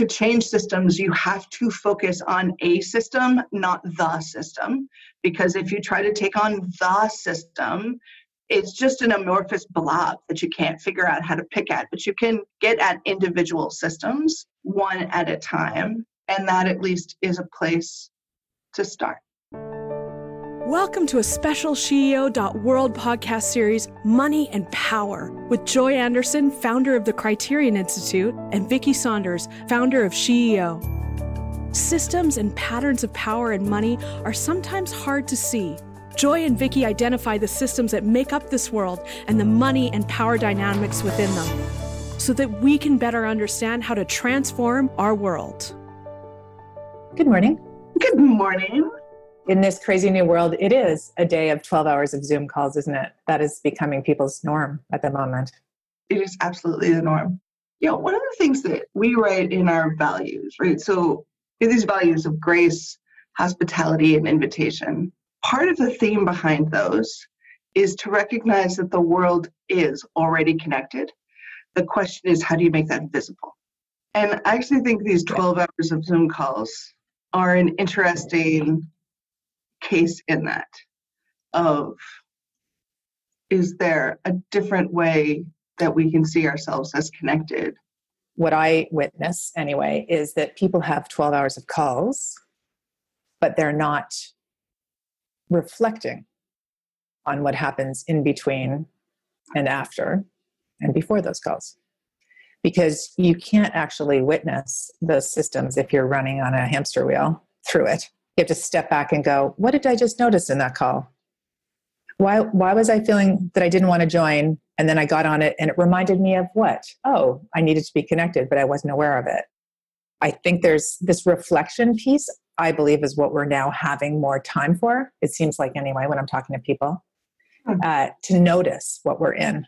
to change systems, you have to focus on a system, not the system. Because if you try to take on the system, it's just an amorphous blob that you can't figure out how to pick at. But you can get at individual systems one at a time. And that at least is a place to start. Welcome to a special SheEO.world podcast series, Money and Power, with Joy Anderson, founder of the Criterion Institute, and Vicki Saunders, founder of SheEO. Systems and patterns of power and money are sometimes hard to see. Joy and Vicki identify the systems that make up this world and the money and power dynamics within them so that we can better understand how to transform our world. Good morning. Good morning in this crazy new world, it is a day of 12 hours of Zoom calls, isn't it? That is becoming people's norm at the moment. It is absolutely the norm. You know, one of the things that we write in our values, right? So, these values of grace, hospitality, and invitation, part of the theme behind those is to recognize that the world is already connected. The question is, how do you make that visible? And I actually think these 12 hours of Zoom calls are an interesting case in that of is there a different way that we can see ourselves as connected? What i witness anyway is that people have 12 hours of calls but they're not reflecting on what happens in between and after and before those calls. Because you can't actually witness those systems if you're running on a hamster wheel through it you have to step back and go, what did I just notice in that call? Why, why was I feeling that I didn't want to join? And then I got on it and it reminded me of what? Oh, I needed to be connected, but I wasn't aware of it. I think there's this reflection piece, I believe, is what we're now having more time for. It seems like, anyway, when I'm talking to people, hmm. uh, to notice what we're in.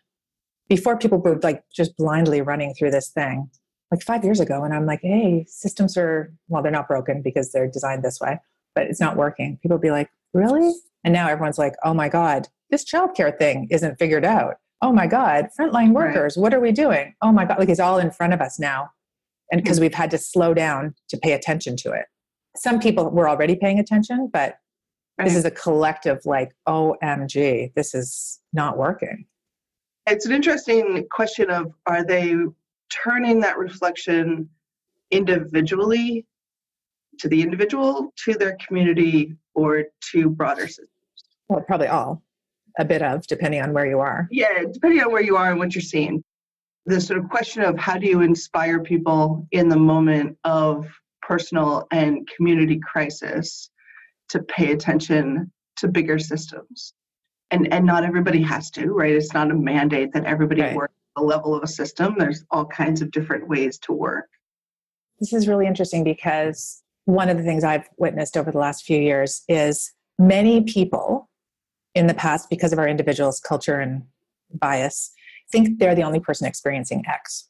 Before people were like just blindly running through this thing, like five years ago, and I'm like, hey, systems are, well, they're not broken because they're designed this way but it's not working. People be like, really? And now everyone's like, oh my God, this childcare thing isn't figured out. Oh my God, frontline workers, right. what are we doing? Oh my God, like it's all in front of us now. And because we've had to slow down to pay attention to it. Some people were already paying attention, but right. this is a collective like, OMG, this is not working. It's an interesting question of are they turning that reflection individually to the individual, to their community, or to broader systems? Well, probably all, a bit of, depending on where you are. Yeah, depending on where you are and what you're seeing. The sort of question of how do you inspire people in the moment of personal and community crisis to pay attention to bigger systems. And, and not everybody has to, right? It's not a mandate that everybody right. work at the level of a system. There's all kinds of different ways to work. This is really interesting because one of the things I've witnessed over the last few years is many people in the past, because of our individuals' culture and bias, think they're the only person experiencing X.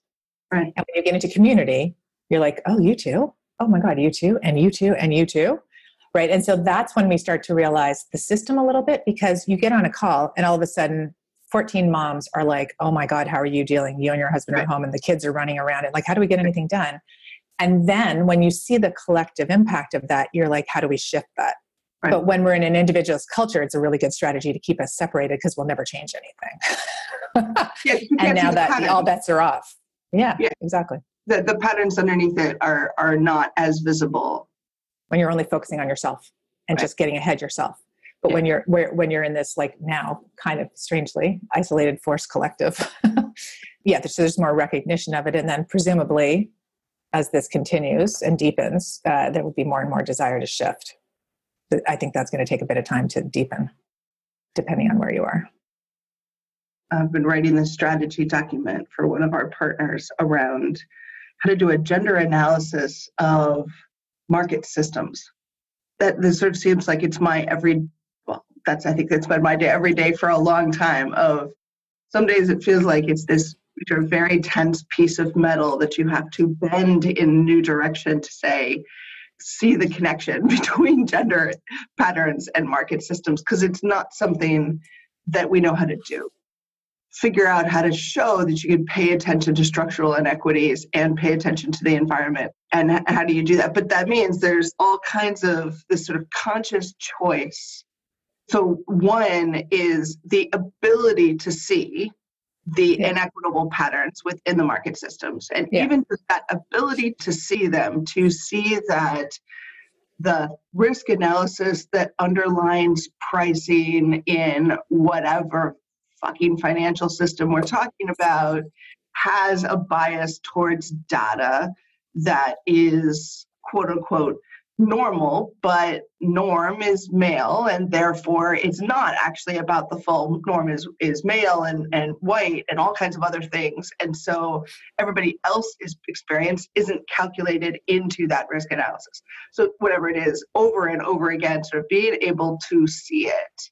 Right. And when you get into community, you're like, oh, you too? Oh my God, you too, and you too, and you too. Right. And so that's when we start to realize the system a little bit because you get on a call and all of a sudden 14 moms are like, oh my God, how are you dealing? You and your husband right. are home and the kids are running around and like, how do we get anything done? And then when you see the collective impact of that, you're like, how do we shift that? Right. But when we're in an individualist culture, it's a really good strategy to keep us separated because we'll never change anything. yeah, and now that the, all bets are off. Yeah, yeah. exactly. The, the patterns underneath it are, are not as visible. When you're only focusing on yourself and right. just getting ahead yourself. But yeah. when you're where, when you're in this like now kind of strangely isolated force collective, yeah, so there's more recognition of it, and then presumably as this continues and deepens, uh, there will be more and more desire to shift. I think that's going to take a bit of time to deepen, depending on where you are. I've been writing this strategy document for one of our partners around how to do a gender analysis of market systems. That this sort of seems like it's my every well, that's I think that's been my day every day for a long time. Of some days it feels like it's this which are a very tense piece of metal that you have to bend in new direction to say see the connection between gender patterns and market systems because it's not something that we know how to do figure out how to show that you can pay attention to structural inequities and pay attention to the environment. And how do you do that? But that means there's all kinds of this sort of conscious choice. So, one is the ability to see the yeah. inequitable patterns within the market systems. And yeah. even that ability to see them, to see that the risk analysis that underlines pricing in whatever fucking financial system we're talking about has a bias towards data that is quote unquote normal, but norm is male, and therefore it's not actually about the full norm is is male and and white and all kinds of other things, and so everybody else's experience isn't calculated into that risk analysis. So whatever it is, over and over again, sort of being able to see it,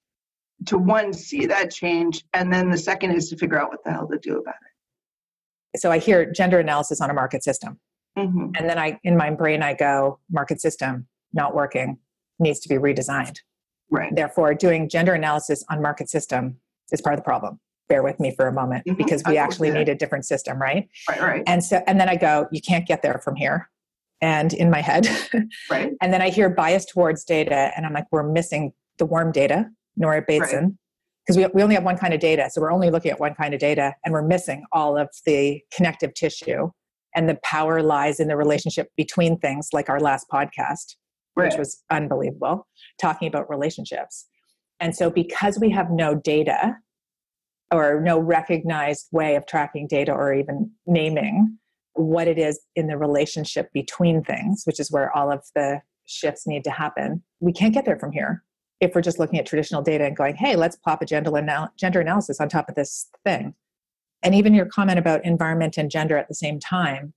to one see that change, and then the second is to figure out what the hell to do about it. So I hear gender analysis on a market system Mm-hmm. And then I, in my brain, I go, market system not working, needs to be redesigned. Right. Therefore, doing gender analysis on market system is part of the problem. Bear with me for a moment mm-hmm. because we actually need a different system, right? Right, right. And so, and then I go, you can't get there from here. And in my head, right. and then I hear bias towards data, and I'm like, we're missing the warm data, Nora Bateson, because right. we, we only have one kind of data. So we're only looking at one kind of data, and we're missing all of the connective tissue and the power lies in the relationship between things like our last podcast right. which was unbelievable talking about relationships. And so because we have no data or no recognized way of tracking data or even naming what it is in the relationship between things which is where all of the shifts need to happen we can't get there from here. If we're just looking at traditional data and going hey let's pop a gender, anal- gender analysis on top of this thing and even your comment about environment and gender at the same time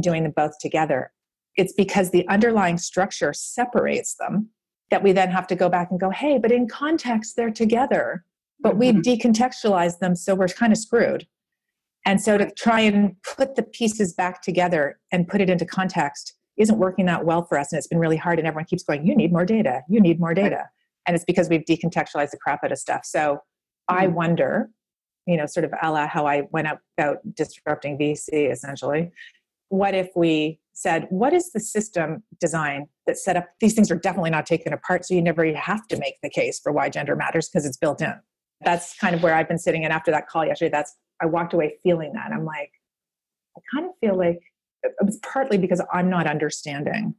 doing them both together it's because the underlying structure separates them that we then have to go back and go hey but in context they're together but mm-hmm. we've decontextualized them so we're kind of screwed and so to try and put the pieces back together and put it into context isn't working that well for us and it's been really hard and everyone keeps going you need more data you need more data and it's because we've decontextualized the crap out of stuff so mm-hmm. i wonder you know, sort of a la how I went about disrupting VC essentially. What if we said, what is the system design that set up? These things are definitely not taken apart, so you never have to make the case for why gender matters because it's built in. That's kind of where I've been sitting. And after that call yesterday, that's I walked away feeling that. I'm like, I kind of feel like it was partly because I'm not understanding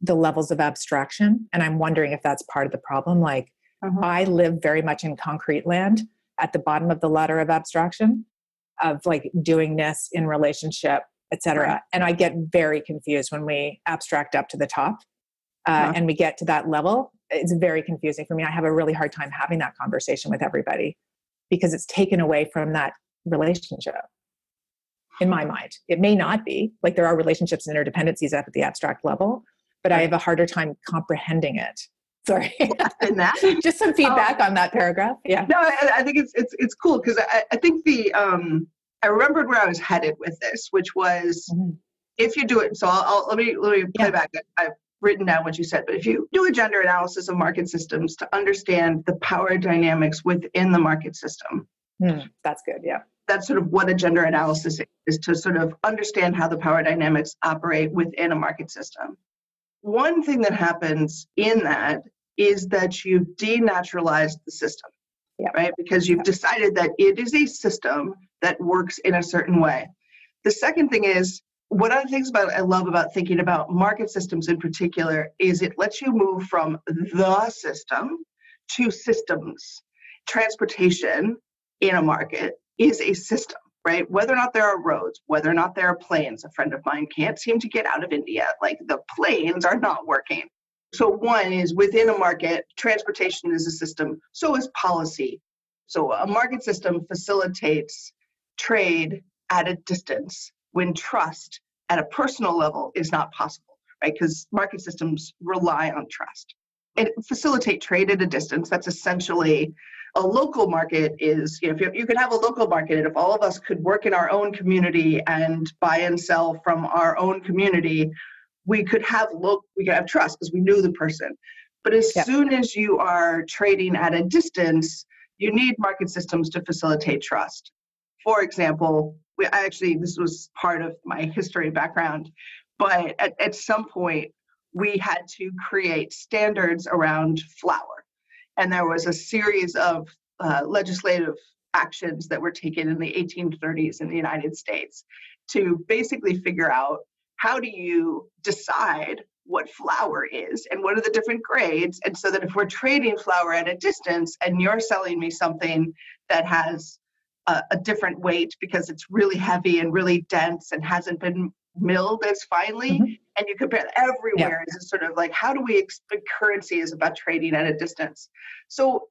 the levels of abstraction. And I'm wondering if that's part of the problem. Like, uh-huh. I live very much in concrete land at the bottom of the ladder of abstraction of like doing this in relationship etc right. and i get very confused when we abstract up to the top uh, yeah. and we get to that level it's very confusing for me i have a really hard time having that conversation with everybody because it's taken away from that relationship in my mind it may not be like there are relationships and interdependencies up at the abstract level but right. i have a harder time comprehending it Sorry. in that. Just some feedback um, on that paragraph. Yeah. No, I, I think it's it's it's cool because I, I think the um I remembered where I was headed with this, which was mm-hmm. if you do it. So I'll, I'll, let me let me play yeah. back. I've written down what you said, but if you do a gender analysis of market systems to understand the power dynamics within the market system, mm, that's good. Yeah. That's sort of what a gender analysis is, is to sort of understand how the power dynamics operate within a market system. One thing that happens in that is that you've denaturalized the system, yeah. right? Because you've decided that it is a system that works in a certain way. The second thing is, one of the things about I love about thinking about market systems in particular is it lets you move from the system to systems. Transportation in a market is a system right? Whether or not there are roads, whether or not there are planes. A friend of mine can't seem to get out of India. Like the planes are not working. So, one is within a market, transportation is a system, so is policy. So, a market system facilitates trade at a distance when trust at a personal level is not possible, right? Because market systems rely on trust. And facilitate trade at a distance, that's essentially a local market is you know, if you, you could have a local market and if all of us could work in our own community and buy and sell from our own community we could have local we could have trust because we knew the person. But as soon as you are trading at a distance you need market systems to facilitate trust. For example, we, I actually, this was part of my history background, but at, at some point, we had to create standards around flour. And there was a series of uh, legislative actions that were taken in the 1830s in the United States to basically figure out how do you decide what flour is and what are the different grades and so that if we're trading flour at a distance and you're selling me something that has a, a different weight because it's really heavy and really dense and hasn't been milled as finely mm-hmm. and you compare everywhere yeah. is sort of like how do we expect currency is about trading at a distance so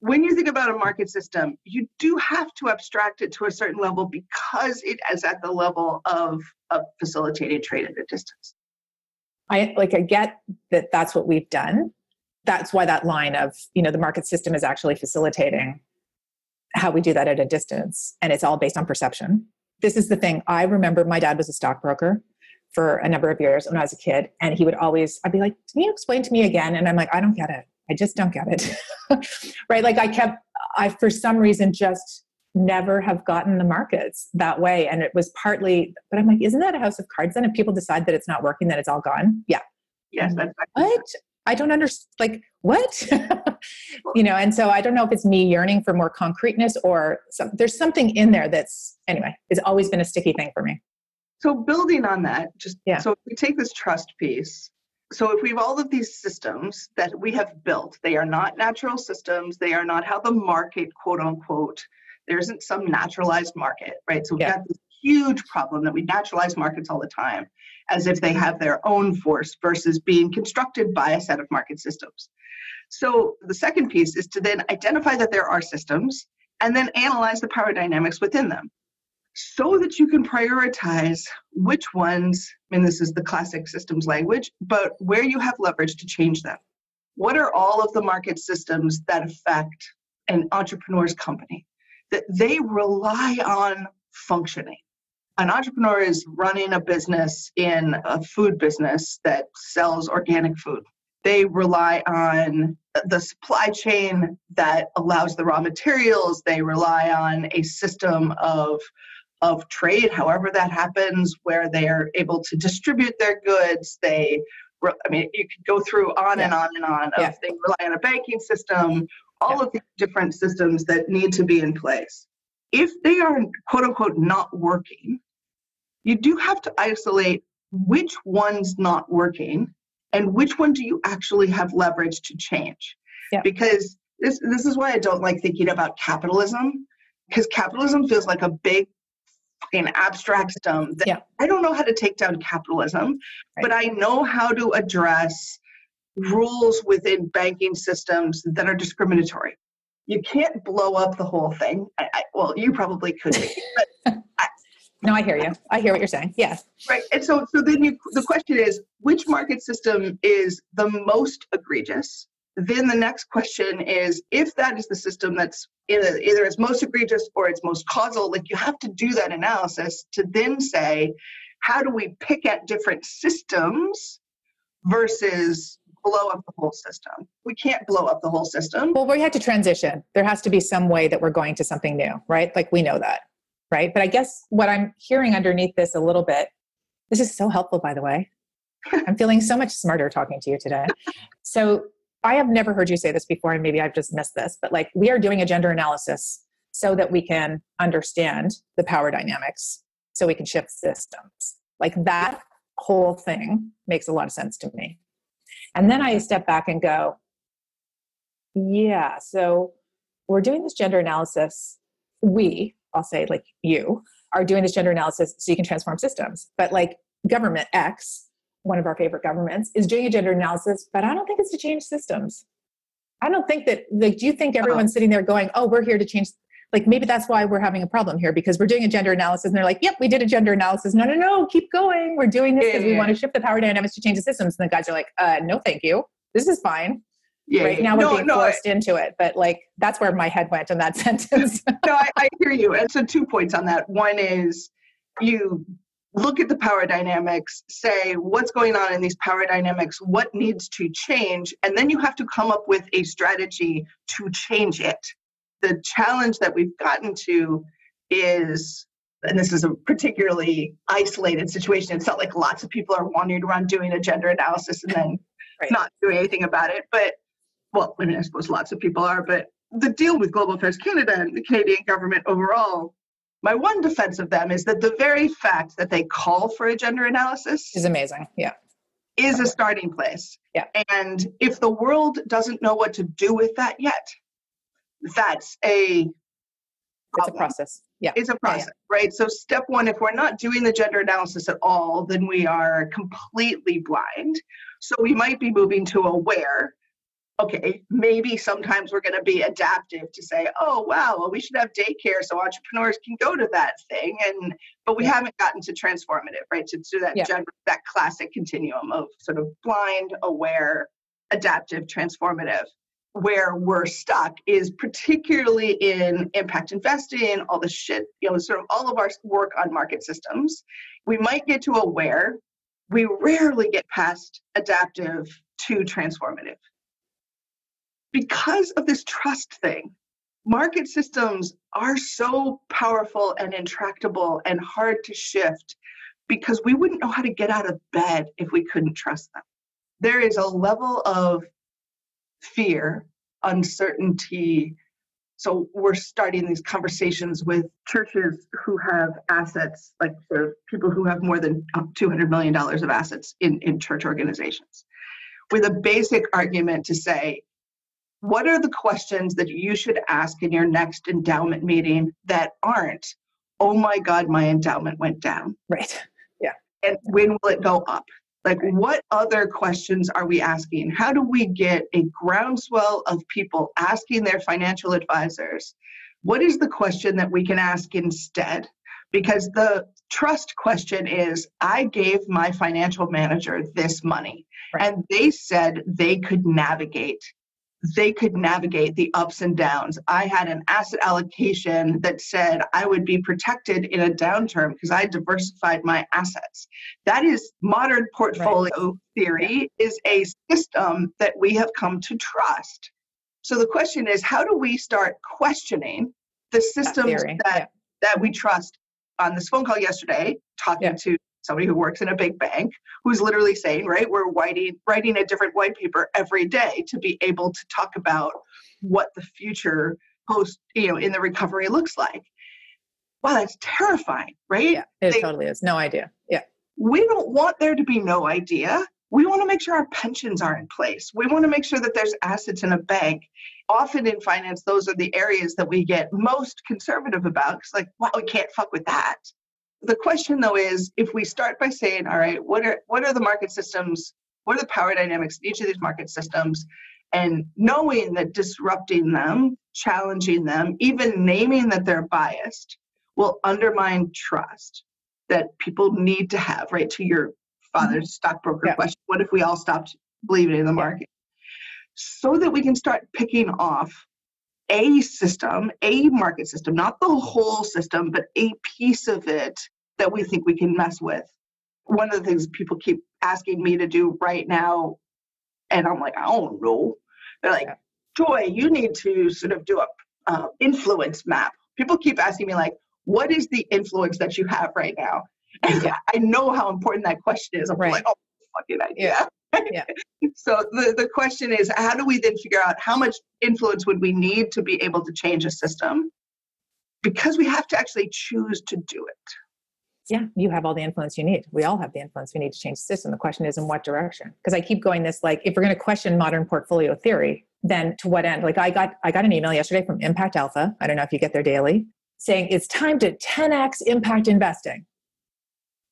when you think about a market system you do have to abstract it to a certain level because it is at the level of, of facilitating trade at a distance i like i get that that's what we've done that's why that line of you know the market system is actually facilitating how we do that at a distance and it's all based on perception this is the thing. I remember my dad was a stockbroker for a number of years when I was a kid, and he would always, I'd be like, Can you explain to me again? And I'm like, I don't get it. I just don't get it. right? Like I kept, I for some reason just never have gotten the markets that way. And it was partly, but I'm like, isn't that a house of cards then? If people decide that it's not working, then it's all gone. Yeah. Yes, that's what? I don't understand. Like, what? you know, and so I don't know if it's me yearning for more concreteness or some, there's something in there that's, anyway, it's always been a sticky thing for me. So, building on that, just yeah. so if we take this trust piece, so if we have all of these systems that we have built, they are not natural systems, they are not how the market, quote unquote, there isn't some naturalized market, right? So we've yeah. got this huge problem that we naturalize markets all the time as if they have their own force versus being constructed by a set of market systems. So the second piece is to then identify that there are systems and then analyze the power dynamics within them so that you can prioritize which ones, I mean, this is the classic systems language, but where you have leverage to change them. What are all of the market systems that affect an entrepreneur's company that they rely on functioning? an entrepreneur is running a business in a food business that sells organic food. They rely on the supply chain that allows the raw materials. They rely on a system of of trade, however that happens, where they are able to distribute their goods. They, I mean, you could go through on yeah. and on and on. Of, They rely on a banking system. All yeah. of the different systems that need to be in place. If they are quote unquote not working, you do have to isolate which one's not working and which one do you actually have leverage to change. Yeah. Because this this is why I don't like thinking about capitalism because capitalism feels like a big an abstract system that yeah. I don't know how to take down capitalism, right. but I know how to address rules within banking systems that are discriminatory. You can't blow up the whole thing. I, I, well, you probably could, but no, I hear you. I hear what you're saying. Yes. Right. And so, so then you, the question is, which market system is the most egregious? Then the next question is, if that is the system that's either, either it's most egregious or it's most causal, like you have to do that analysis to then say, how do we pick at different systems versus blow up the whole system. We can't blow up the whole system. Well, we have to transition. There has to be some way that we're going to something new, right? Like we know that right? But I guess what I'm hearing underneath this a little bit, this is so helpful, by the way. I'm feeling so much smarter talking to you today. So I have never heard you say this before, and maybe I've just missed this, but like we are doing a gender analysis so that we can understand the power dynamics, so we can shift systems. Like that whole thing makes a lot of sense to me. And then I step back and go, yeah, so we're doing this gender analysis. We, I'll say like you are doing this gender analysis so you can transform systems. But like government X, one of our favorite governments, is doing a gender analysis, but I don't think it's to change systems. I don't think that like do you think uh-huh. everyone's sitting there going, "Oh, we're here to change like maybe that's why we're having a problem here because we're doing a gender analysis and they're like, "Yep, we did a gender analysis." No, no, no, keep going. We're doing this because yeah, yeah. we want to shift the power dynamics to change the systems. And the guys are like, "Uh, no, thank you. This is fine." yeah, right now we're being no, forced I, into it but like that's where my head went in that sentence no I, I hear you and so two points on that one is you look at the power dynamics say what's going on in these power dynamics what needs to change and then you have to come up with a strategy to change it the challenge that we've gotten to is and this is a particularly isolated situation. It's not like lots of people are wandering around doing a gender analysis and then right. not doing anything about it. But, well, I mean, I suppose lots of people are, but the deal with Global Affairs Canada and the Canadian government overall, my one defense of them is that the very fact that they call for a gender analysis is amazing. Yeah. Is a starting place. Yeah. And if the world doesn't know what to do with that yet, that's a it's a process. Yeah. It's a process, yeah, yeah. right? So, step one, if we're not doing the gender analysis at all, then we are completely blind. So, we might be moving to aware. Okay, maybe sometimes we're going to be adaptive to say, oh, wow, well, we should have daycare so entrepreneurs can go to that thing. And, but we yeah. haven't gotten to transformative, right? To, to that, gender, that classic continuum of sort of blind, aware, adaptive, transformative where we're stuck is particularly in impact investing, all the shit, you know, sort of all of our work on market systems. We might get to aware, we rarely get past adaptive to transformative. Because of this trust thing, market systems are so powerful and intractable and hard to shift because we wouldn't know how to get out of bed if we couldn't trust them. There is a level of fear, uncertainty. So we're starting these conversations with churches who have assets, like of people who have more than um, $200 million of assets in, in church organizations, with a basic argument to say, what are the questions that you should ask in your next endowment meeting that aren't, oh my God, my endowment went down? Right. Yeah. And when will it go up? Like, what other questions are we asking? How do we get a groundswell of people asking their financial advisors? What is the question that we can ask instead? Because the trust question is I gave my financial manager this money, right. and they said they could navigate they could navigate the ups and downs. I had an asset allocation that said I would be protected in a downturn because I diversified my assets. That is modern portfolio right. theory is a system that we have come to trust. So the question is how do we start questioning the systems that that, yeah. that we trust? On this phone call yesterday, talking yeah. to somebody who works in a big bank who's literally saying, right, we're writing writing a different white paper every day to be able to talk about what the future post, you know, in the recovery looks like. Wow, that's terrifying, right? Yeah, it they, totally is. No idea. Yeah. We don't want there to be no idea. We want to make sure our pensions are in place. We want to make sure that there's assets in a bank. Often in finance, those are the areas that we get most conservative about. Because, like, well, we can't fuck with that the question though is if we start by saying all right what are what are the market systems what are the power dynamics in each of these market systems and knowing that disrupting them challenging them even naming that they're biased will undermine trust that people need to have right to your father's mm-hmm. stockbroker yeah. question what if we all stopped believing in the market so that we can start picking off a system, a market system, not the whole system, but a piece of it that we think we can mess with. One of the things people keep asking me to do right now, and I'm like, I don't know. They're like, Joy, you need to sort of do a uh, influence map. People keep asking me like, what is the influence that you have right now? And yeah. I know how important that question is. I'm right. like, oh, fucking idea. Yeah yeah. so the, the question is how do we then figure out how much influence would we need to be able to change a system? Because we have to actually choose to do it. Yeah you have all the influence you need. We all have the influence we need to change the system. The question is in what direction? Because i keep going this like if we're going to question modern portfolio theory then to what end? Like i got i got an email yesterday from ImpactAlpha. I don't know if you get their daily saying it's time to 10x impact investing.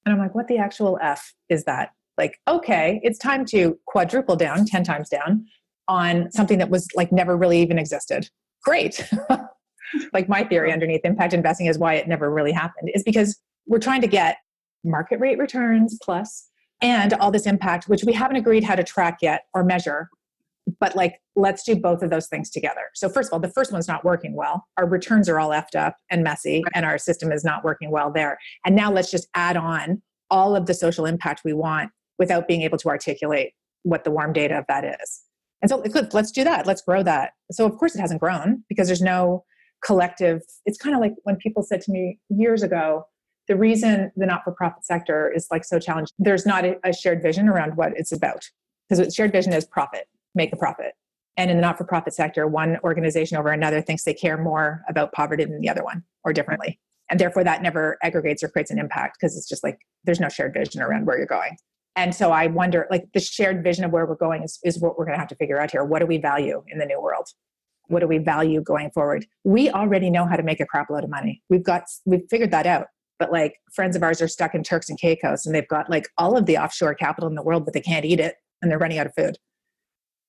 And i'm like what the actual f is that like okay it's time to quadruple down 10 times down on something that was like never really even existed. Great. Like my theory underneath impact investing is why it never really happened is because we're trying to get market rate returns plus and all this impact which we haven't agreed how to track yet or measure but like let's do both of those things together. So first of all the first one's not working well. Our returns are all effed up and messy and our system is not working well there. And now let's just add on all of the social impact we want without being able to articulate what the warm data of that is. And so good, let's do that. Let's grow that. So of course it hasn't grown because there's no collective it's kind of like when people said to me years ago the reason the not-for-profit sector is like so challenged there's not a, a shared vision around what it's about because shared vision is profit make a profit and in the not-for-profit sector one organization over another thinks they care more about poverty than the other one or differently and therefore that never aggregates or creates an impact because it's just like there's no shared vision around where you're going and so i wonder like the shared vision of where we're going is, is what we're going to have to figure out here. What do we value in the new world? What do we value going forward? We already know how to make a crap load of money. We've got we've figured that out. But like friends of ours are stuck in turks and caicos and they've got like all of the offshore capital in the world but they can't eat it and they're running out of food.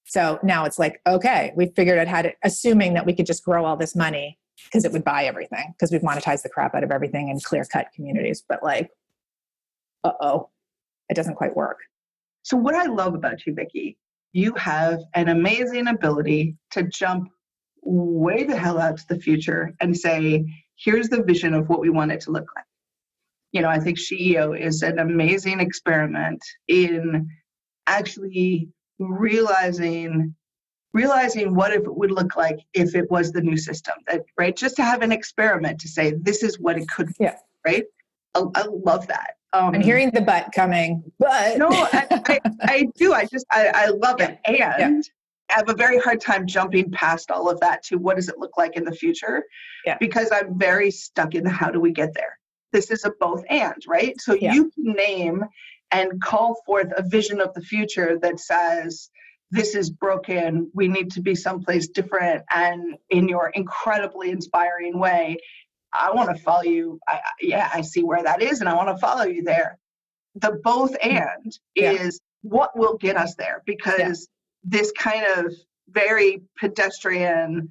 So now it's like okay we figured out how to assuming that we could just grow all this money because it would buy everything because we've monetized the crap out of everything in clear cut communities. But like uh-oh it doesn't quite work so what i love about you vicki you have an amazing ability to jump way the hell out to the future and say, here's the vision of what we want it to look like. You know, I think SheEO is an amazing experiment in actually realizing realizing what if it would look like if it was the new system that right just to have an experiment to say this is what it could be yeah. right I, I love that um, I'm hearing the butt coming, but no, I, I, I, do. I just I, I love it, and yeah. I have a very hard time jumping past all of that to what does it look like in the future yeah. because I'm very stuck in how do we get there. This is a both and, right? So yeah. you can name and call forth a vision of the future that says this is broken, we need to be someplace different and in your incredibly inspiring way. I want to follow you. I, yeah, I see where that is and I want to follow you there. The both mm, and yeah. is what will get us there because this kind of very pedestrian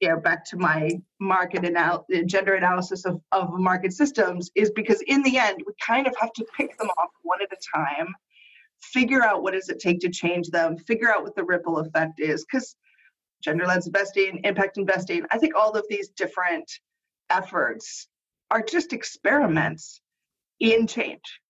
you know back to my market and anal- the gender analysis of, of market systems is because in the end we kind of have to pick them off one at a time figure out what does it take to change them figure out what the ripple effect is because gender lens investing impact investing i think all of these different efforts are just experiments in change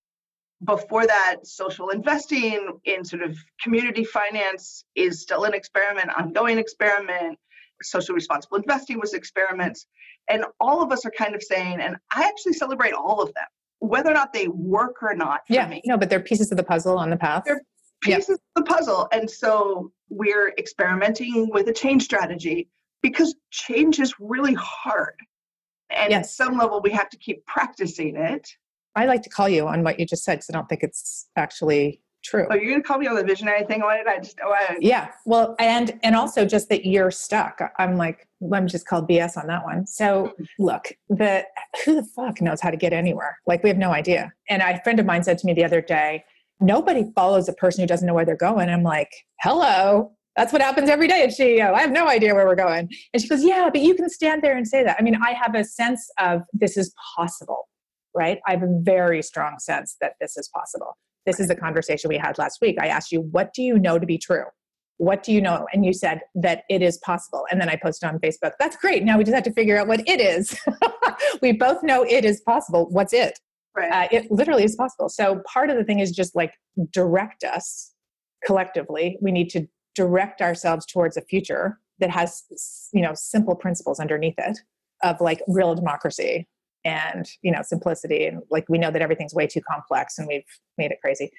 before that, social investing in sort of community finance is still an experiment, ongoing experiment. Social responsible investing was experiments. And all of us are kind of saying, and I actually celebrate all of them, whether or not they work or not. yeah, me. no, but they're pieces of the puzzle on the path. They're pieces of the puzzle. And so we're experimenting with a change strategy because change is really hard. And yes. at some level, we have to keep practicing it I like to call you on what you just said because I don't think it's actually true. Oh, you're gonna call me on the visionary thing? Why did I just? Oh. Yeah. Well, and and also just that you're stuck. I'm like, let me just call BS on that one. So hmm. look, the who the fuck knows how to get anywhere? Like we have no idea. And a friend of mine said to me the other day, nobody follows a person who doesn't know where they're going. I'm like, hello. That's what happens every day at SheEO. I have no idea where we're going. And she goes, Yeah, but you can stand there and say that. I mean, I have a sense of this is possible right? I have a very strong sense that this is possible. This is the conversation we had last week. I asked you, what do you know to be true? What do you know? And you said that it is possible. And then I posted on Facebook, that's great. Now we just have to figure out what it is. we both know it is possible. What's it? Right. Uh, it literally is possible. So part of the thing is just like direct us collectively. We need to direct ourselves towards a future that has, you know, simple principles underneath it of like real democracy, and you know simplicity and like we know that everything's way too complex and we've made it crazy.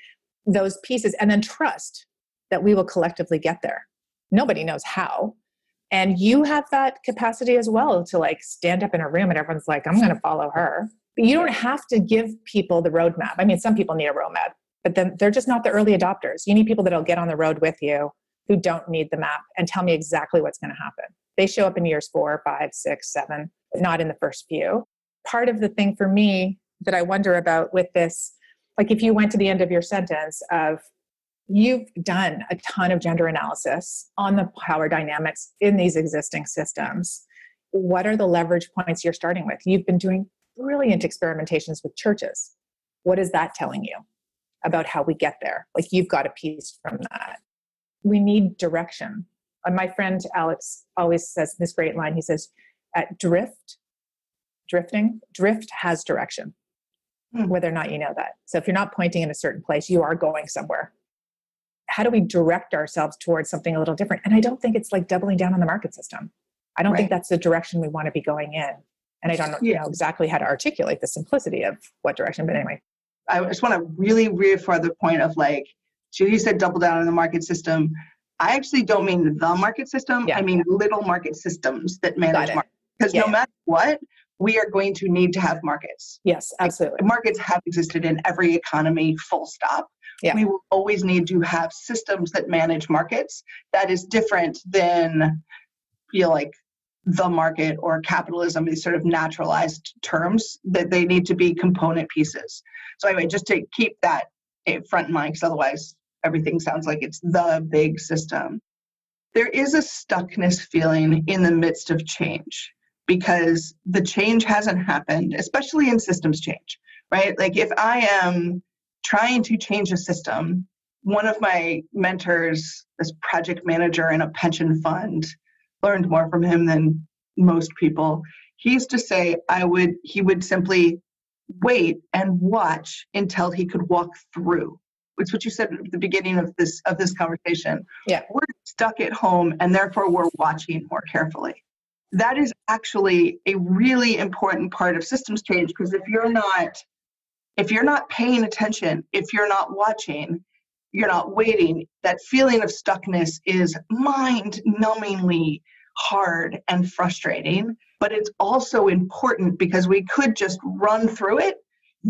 Those pieces and then trust that we will collectively get there. Nobody knows how. And you have that capacity as well to like stand up in a room and everyone's like i'm going to follow her. But you don't have to give people the roadmap. I mean some people need a roadmap but then they're just not the early adopters. You need people that'll get on the road with you who don't need the map and tell me exactly what's going to happen they show up in years four five six seven not in the first few part of the thing for me that I wonder about with this, like if you went to the end of your sentence of you've done a ton of gender analysis on the power dynamics in these existing systems. What are the leverage points you're starting with? You've been doing brilliant experimentations with churches. What is that telling you about how we get there? Like you've got a piece from that. We need direction. And my friend Alex always says this great line. He says, at drift drifting, drift has direction, hmm. whether or not you know that. So if you're not pointing in a certain place, you are going somewhere. How do we direct ourselves towards something a little different? And I don't think it's like doubling down on the market system. I don't Right. think that's the direction we want to be going in. And I don't know, know exactly how to articulate the simplicity of what direction, but anyway. I just want to really reinforce the point of like, Judy said double down on the market system. I actually don't mean the market system. Yeah. I mean little market systems that manage markets. Because Yeah, no matter what, we are going to need to have markets. Yes, absolutely. Markets have existed in every economy, full stop. Yeah. We will always need to have systems that manage markets. That is different than feel like the market or capitalism, these sort of naturalized terms that they need to be component pieces. So anyway, just to keep that eh, front in mind, because otherwise everything sounds like it's the big system. There is a stuckness feeling in the midst of change because the change hasn't happened, especially in systems change, right? Like if I am trying to change a system, one of my mentors, this project manager in a pension fund, learned more from him than most people. He used to say I would he would simply wait and watch until he could walk through. It's what you said at the beginning of this of this conversation. Yeah. We're stuck at home and therefore we're watching more carefully. That is actually a really important part of systems change because if you're not if you're not paying attention, if you're not watching, you're not waiting, that feeling of stuckness is mind numbingly hard and frustrating. But it's also important because we could just run through it,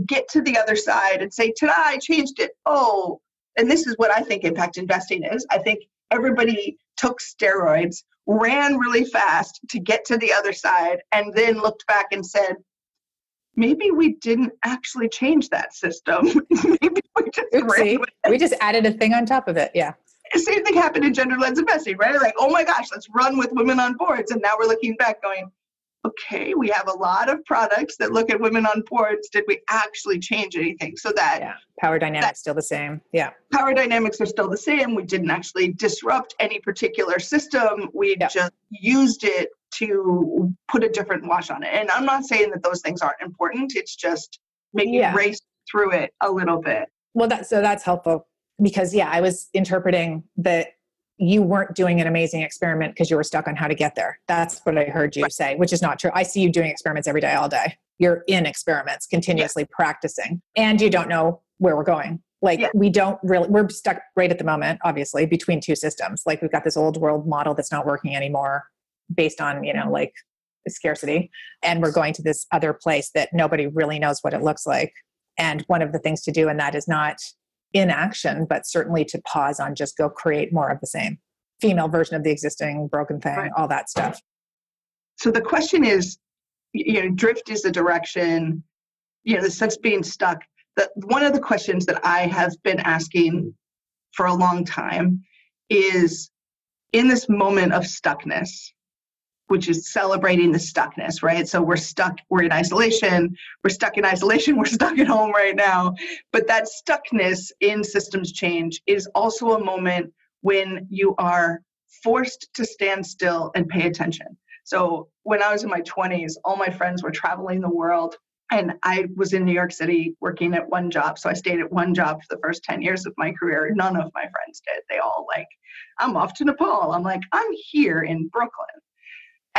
get to the other side, and say, Ta I changed it. Oh, and this is what I think impact investing is. I think everybody took steroids, ran really fast to get to the other side, and then looked back and said, maybe we didn't actually change that system. maybe we just ran Oopsie. We just added a thing on top of it. Yeah. Same thing happened in gender lens investing, right? Like, oh my gosh, let's run with women on boards. And now we're looking back going, okay, we have a lot of products that look at women on boards. Did we actually change anything? So that Yeah. Power dynamics still the same. Yeah. power dynamics are still the same. We didn't actually disrupt any particular system. We Yeah. just used it to put a different wash on it. And I'm not saying that those things aren't important. It's just maybe Yeah. race through it a little bit. Well, that so that's helpful because yeah, I was interpreting that you weren't doing an amazing experiment because you were stuck on how to get there. That's what I heard you say, which is not true. I see you doing experiments every day, all day. You're in experiments, continuously practicing, and you don't know where we're going. Like Yeah. we don't really, we're stuck right at the moment, obviously, between two systems. Like we've got this old world model that's not working anymore, based on you know mm-hmm. like scarcity, and we're going to this other place that nobody really knows what it looks like. And one of the things to do in that is not inaction, but certainly to pause on just go create more of the same female version of the existing broken thing, Right. all that stuff. So the question is, you know, drift is the direction, you know, the sense of being stuck. That one of the questions that I have been asking for a long time is in this moment of stuckness, which is celebrating the stuckness, right? So we're stuck, we're in isolation, we're stuck in isolation, we're stuck at home right now. But that stuckness in systems change is also a moment when you are forced to stand still and pay attention. So when I was in my 20s, all my friends were traveling the world. And I was in New York City working at one job. So I stayed at one job for the first 10 years of my career. None of my friends did. They all like, I'm off to Nepal. I'm like, I'm here in Brooklyn.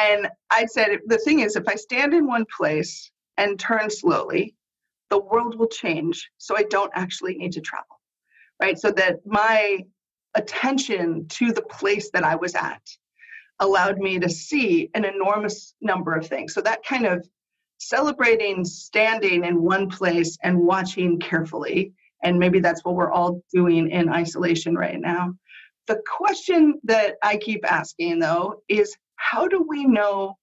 And I said, the thing is, if I stand in one place and turn slowly, the world will change. So I don't actually need to travel. Right. So that my attention to the place that I was at allowed me to see an enormous number of things. So that kind of celebrating standing in one place and watching carefully, and maybe that's what we're all doing in isolation right now. The question that I keep asking though is how do we know?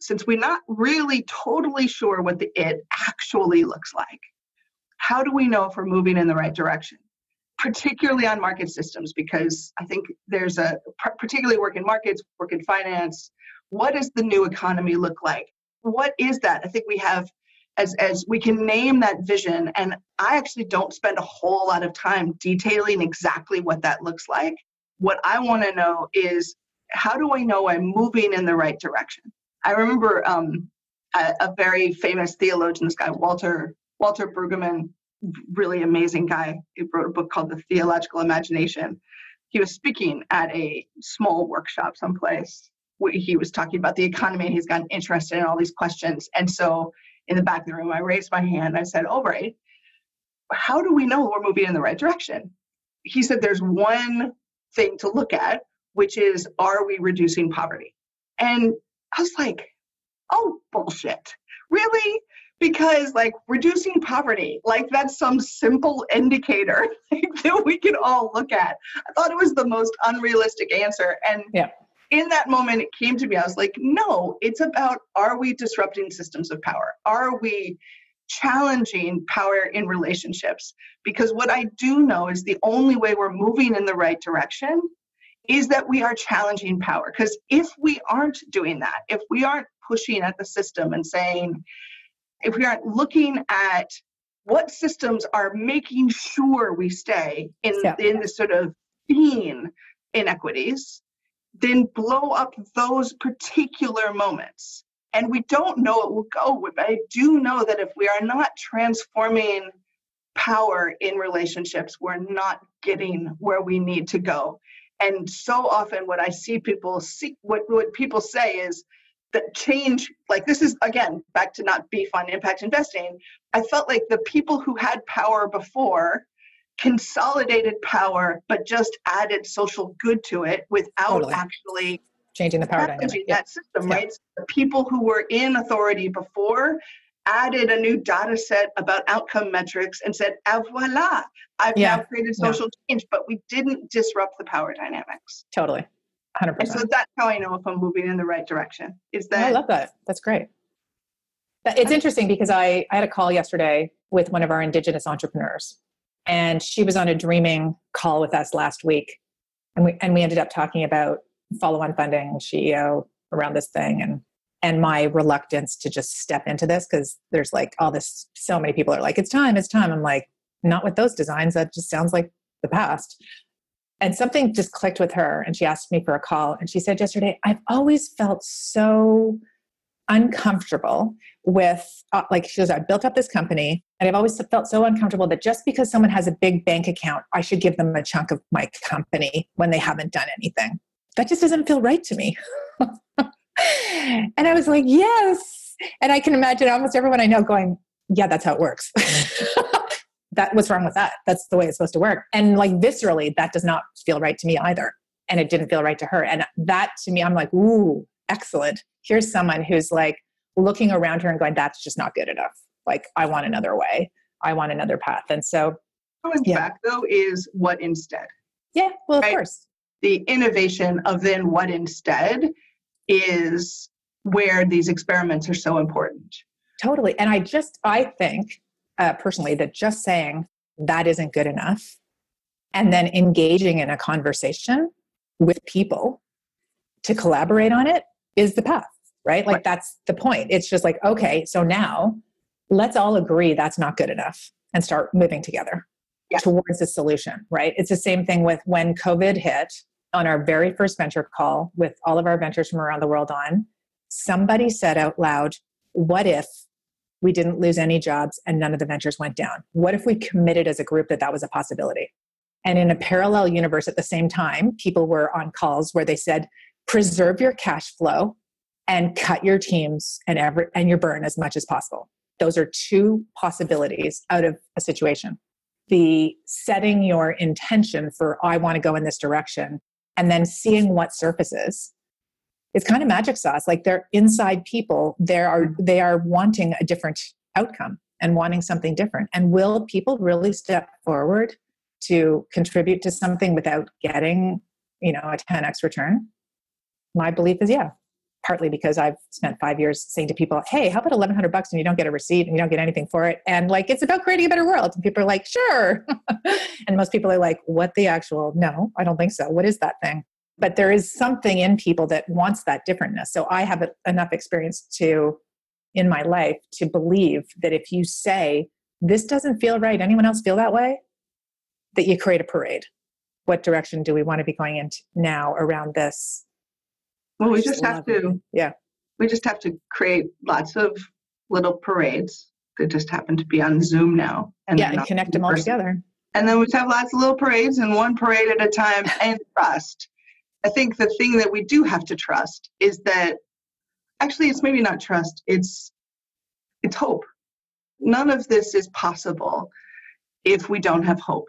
Since we're not really totally sure what the it actually looks like, how do we know if we're moving in the right direction? particularly on market systems because I think there's a particularly work in markets, work in finance. What does the new economy look like? What is that? I think we have as as we can name that vision and I actually don't spend a whole lot of time detailing exactly what that looks like. What I want to know is how do I know I'm moving in the right direction? I remember um, a, a very famous theologian, this guy Walter Walter Brueggemann, really amazing guy. He wrote a book called The Theological Imagination. He was speaking at a small workshop someplace, he was talking about the economy and he's gotten interested in all these questions. And so in the back of the room, I raised my hand. I said, All right, how do we know we're moving in the right direction? He said, There's one thing to look at, which is, Are we reducing poverty? And I was like, Oh, bullshit. Really? Because, like, reducing poverty, like, that's some simple indicator that we can all look at. I thought it was the most unrealistic answer. And yeah in that moment, it came to me. I was like, no, it's about are we disrupting systems of power? Are we challenging power in relationships? Because what I do know is the only way we're moving in the right direction is that we are challenging power. Because if we aren't doing that, if we aren't pushing at the system and saying, if we aren't looking at what systems are making sure we stay in, yeah. in the sort of being inequities, then blow up those particular moments. And we don't know it will go, but I do know that if we are not transforming power in relationships, we're not getting where we need to go. And so often, what I see people see, what, what people say is that change, like this is again back to not be fun impact investing. I felt like the people who had power before consolidated power, but just added social good to it without totally. actually changing the power dynamic. That yeah. system, yeah. right? So the people who were in authority before added a new data set about outcome metrics and said, ah, voila, I've yeah. now created social change, but we didn't disrupt the power dynamics. Totally. 100%. And so that's how I know if I'm moving in the right direction. Is that I love that. That's great. It's interesting because I, I had a call yesterday with one of our indigenous entrepreneurs and she was on a dreaming call with us last week and we and we ended up talking about follow-on funding ceo around this thing and and my reluctance to just step into this because there's like all this so many people are like it's time it's time. I'm like not with those designs that just sounds like the past. And something just clicked with her and she asked me for a call and she said yesterday i've always felt so uncomfortable with uh, like she goes i built up this company and i've always felt so uncomfortable that just because someone has a big bank account i should give them a chunk of my company when they haven't done anything. That just doesn't feel right to me and i was like yes. And i can imagine almost everyone i know going yeah that's how it works. That what's wrong with that. That's the way it's supposed to work. And like viscerally that does not feel right to me either. And it didn't feel right to her. And that to me i'm like ooh excellent. Here's someone who's like looking around her and going that's just not good enough. Like i want another way. I want another path and so going yeah. back though is what instead. Yeah well right? of course. The innovation of then what instead is where these experiments are so important totally and i just i think uh, personally that just saying that isn't good enough and then engaging in a conversation with people to collaborate on it is the path, right? Like right. that's the point. It's just like, okay, so now let's all agree that's not good enough and start moving together yeah. towards a solution, right? It's the same thing with when COVID hit on our very first venture call with all of our ventures from around the world on. Somebody said out loud, What if we didn't lose any jobs and none of the ventures went down? What if we committed as a group that that was a possibility? And in a parallel universe at the same time, people were on calls where they said, preserve your cash flow and cut your teams and every and your burn as much as possible those are two possibilities out of a situation the setting your intention for i want to go in this direction and then seeing what surfaces. It's kind of magic sauce like they're inside people they are they are wanting a different outcome and wanting something different. And will people really step forward to contribute to something without getting you know a 10x return? My belief is yeah partly because I've spent five years saying to people, "Hey, how about eleven hundred bucks and you don't get a receipt and you don't get anything for it?" And like, it's about creating a better world. And people are like, "Sure," and most people are like, "What the actual? No, I don't think so. What is that thing?" But there is something in people that wants that differentness. So I have enough experience to, in my life, to believe that if you say this doesn't feel right, anyone else feel that way, that you create a parade. What direction do we want to be going into now around this? Well, we just have to, yeah, we just have to create lots of little parades that just happen to be on Zoom now. And yeah, and connect them all together. And then we have lots of little parades and one parade at a time and trust. I think the thing that we do have to trust is that actually it's maybe not trust, it's it's hope. None of this is possible if we don't have hope.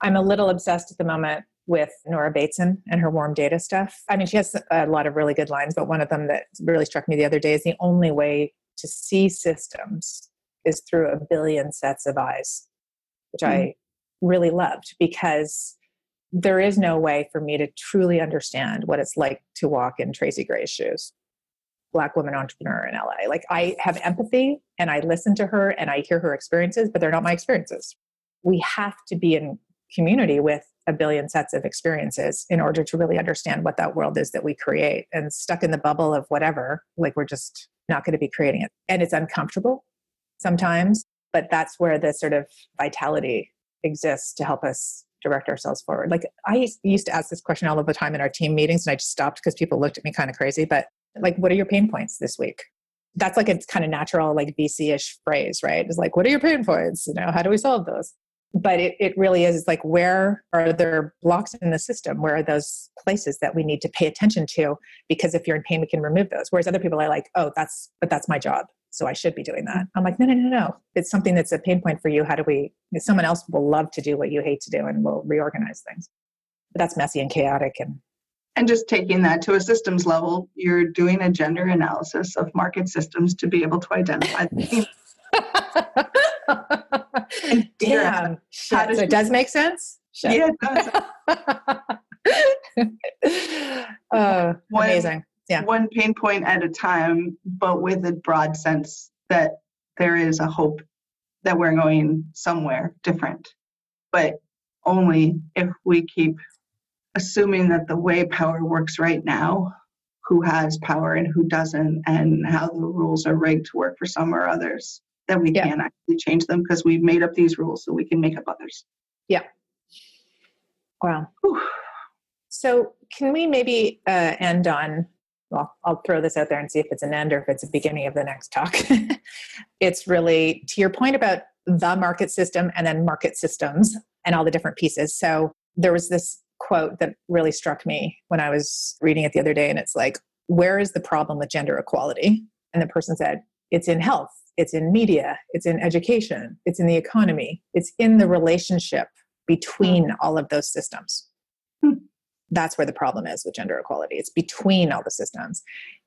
I'm a little obsessed at the moment with Nora Bateson and her warm data stuff. I mean, she has a lot of really good lines, but one of them that really struck me the other day is the only way to see systems is through a billion sets of eyes, which mm. I really loved because there is no way for me to truly understand what it's like to walk in Tracy Gray's shoes. Black woman entrepreneur in LA. Like I have empathy and I listen to her and I hear her experiences, but they're not my experiences. We have to be in community with a billion sets of experiences in order to really understand what that world is that we create. And stuck in the bubble of whatever, like we're just not going to be creating it. And it's uncomfortable sometimes, but that's where the sort of vitality exists to help us direct ourselves forward. Like I used to ask this question all of the time in our team meetings, and I just stopped because people looked at me kind of crazy. But like, what are your pain points this week? That's like it's kind of natural, like VC-ish phrase, right? It's like, what are your pain points? You know, how do we solve those? But it, it really is like where are there blocks in the system? Where are those places that we need to pay attention to? Because if you're in pain, we can remove those. Whereas other people are like, oh, that's but that's my job so I should be doing that. I'm like, no, no, no, no. It's something that's a pain point for you. How do we, someone else will love to do what you hate to do and we'll reorganize things. But that's messy and chaotic. And, and just taking that to a systems level, you're doing a gender analysis of market systems to be able to identify Damn. so it does make sense? Shit. Yeah, it does. uh, amazing yeah. one pain point at a time, but with a broad sense that there is a hope that we're going somewhere different. But only if we keep assuming that the way power works right now, who has power and who doesn't, and how the rules are rigged to work for some or others, that we yeah. can't actually change them because we've made up these rules so we can make up others. Yeah. Wow. Whew. So, can we maybe uh, end on well, I'll throw this out there and see if it's an end or if it's a beginning of the next talk. it's really to your point about the market system and then market systems and all the different pieces. So there was this quote that really struck me when I was reading it the other day, and it's like, Where is the problem with gender equality? And the person said, It's in health, it's in media, it's in education, it's in the economy, it's in the relationship between hmm. all of those systems. Hmm that's where the problem is with gender equality. It's between all the systems.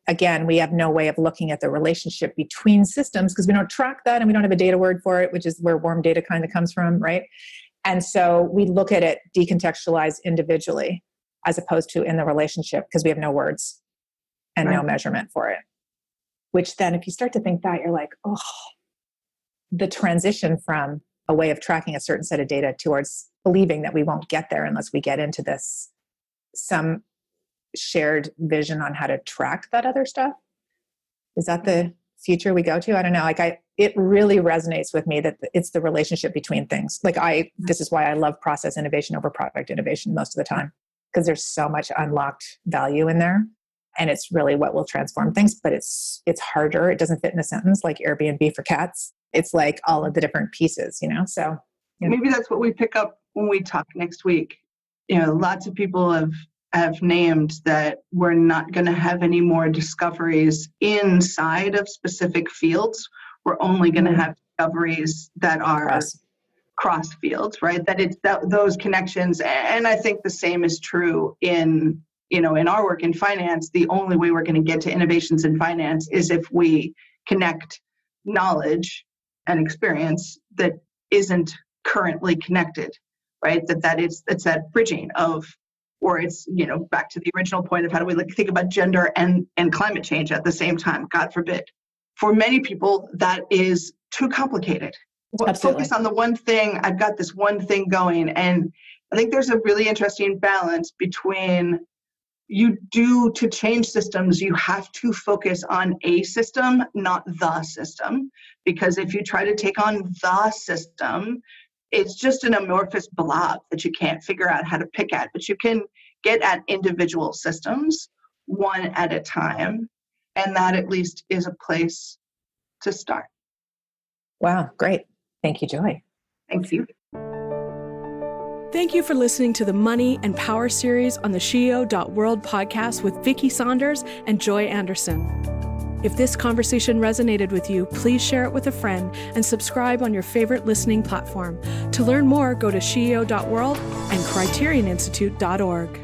Again, we have no way of looking at the relationship between systems because we don't track that and we don't have a data word for it, which is where warm data kind of comes from, right? And so we look at it decontextualized individually as opposed to in the relationship because we have no words and right. no measurement for it. Which then, if you start to think that, you're like, oh, the transition from a way of tracking a certain set of data towards believing that we won't get there unless we get into this some shared vision on how to track that other stuff. Is that the future we go to? I don't know. Like i it really resonates with me that it's the relationship between things. Like i mm-hmm. this is why i love process innovation over product innovation most of the time because there's so much unlocked value in there and it's really what will transform things but it's it's harder it doesn't fit in a sentence like airbnb for cats it's like all of the different pieces you know so you know. maybe that's what we pick up when we talk next week you know, lots of people have have named that we're not going to have any more discoveries inside of specific fields. We're only going to mm-hmm. have discoveries that are cross, cross fields, right? That it's that, those connections, and I think the same is true in you know in our work in finance. The only way we're going to get to innovations in finance is if we connect knowledge and experience that isn't currently connected right? That that is it's that bridging of or it's you know back to the original point of how do we like think about gender and and climate change at the same time god forbid for many people that is too complicated Absolutely. focus on the one thing i've got this one thing going and i think there's a really interesting balance between you do to change systems you have to focus on a system not the system because if you try to take on the system it's just an amorphous blob that you can't figure out how to pick at, but you can get at individual systems one at a time. And that at least is a place to start. Wow, great. Thank you, Joy. Thank you. Thank you for listening to the Money and Power series on the SheEO.world podcast with Vicki Saunders and Joy Anderson. If this conversation resonated with you, please share it with a friend and subscribe on your favorite listening platform. To learn more, go to SheEO.world and CriterionInstitute.org.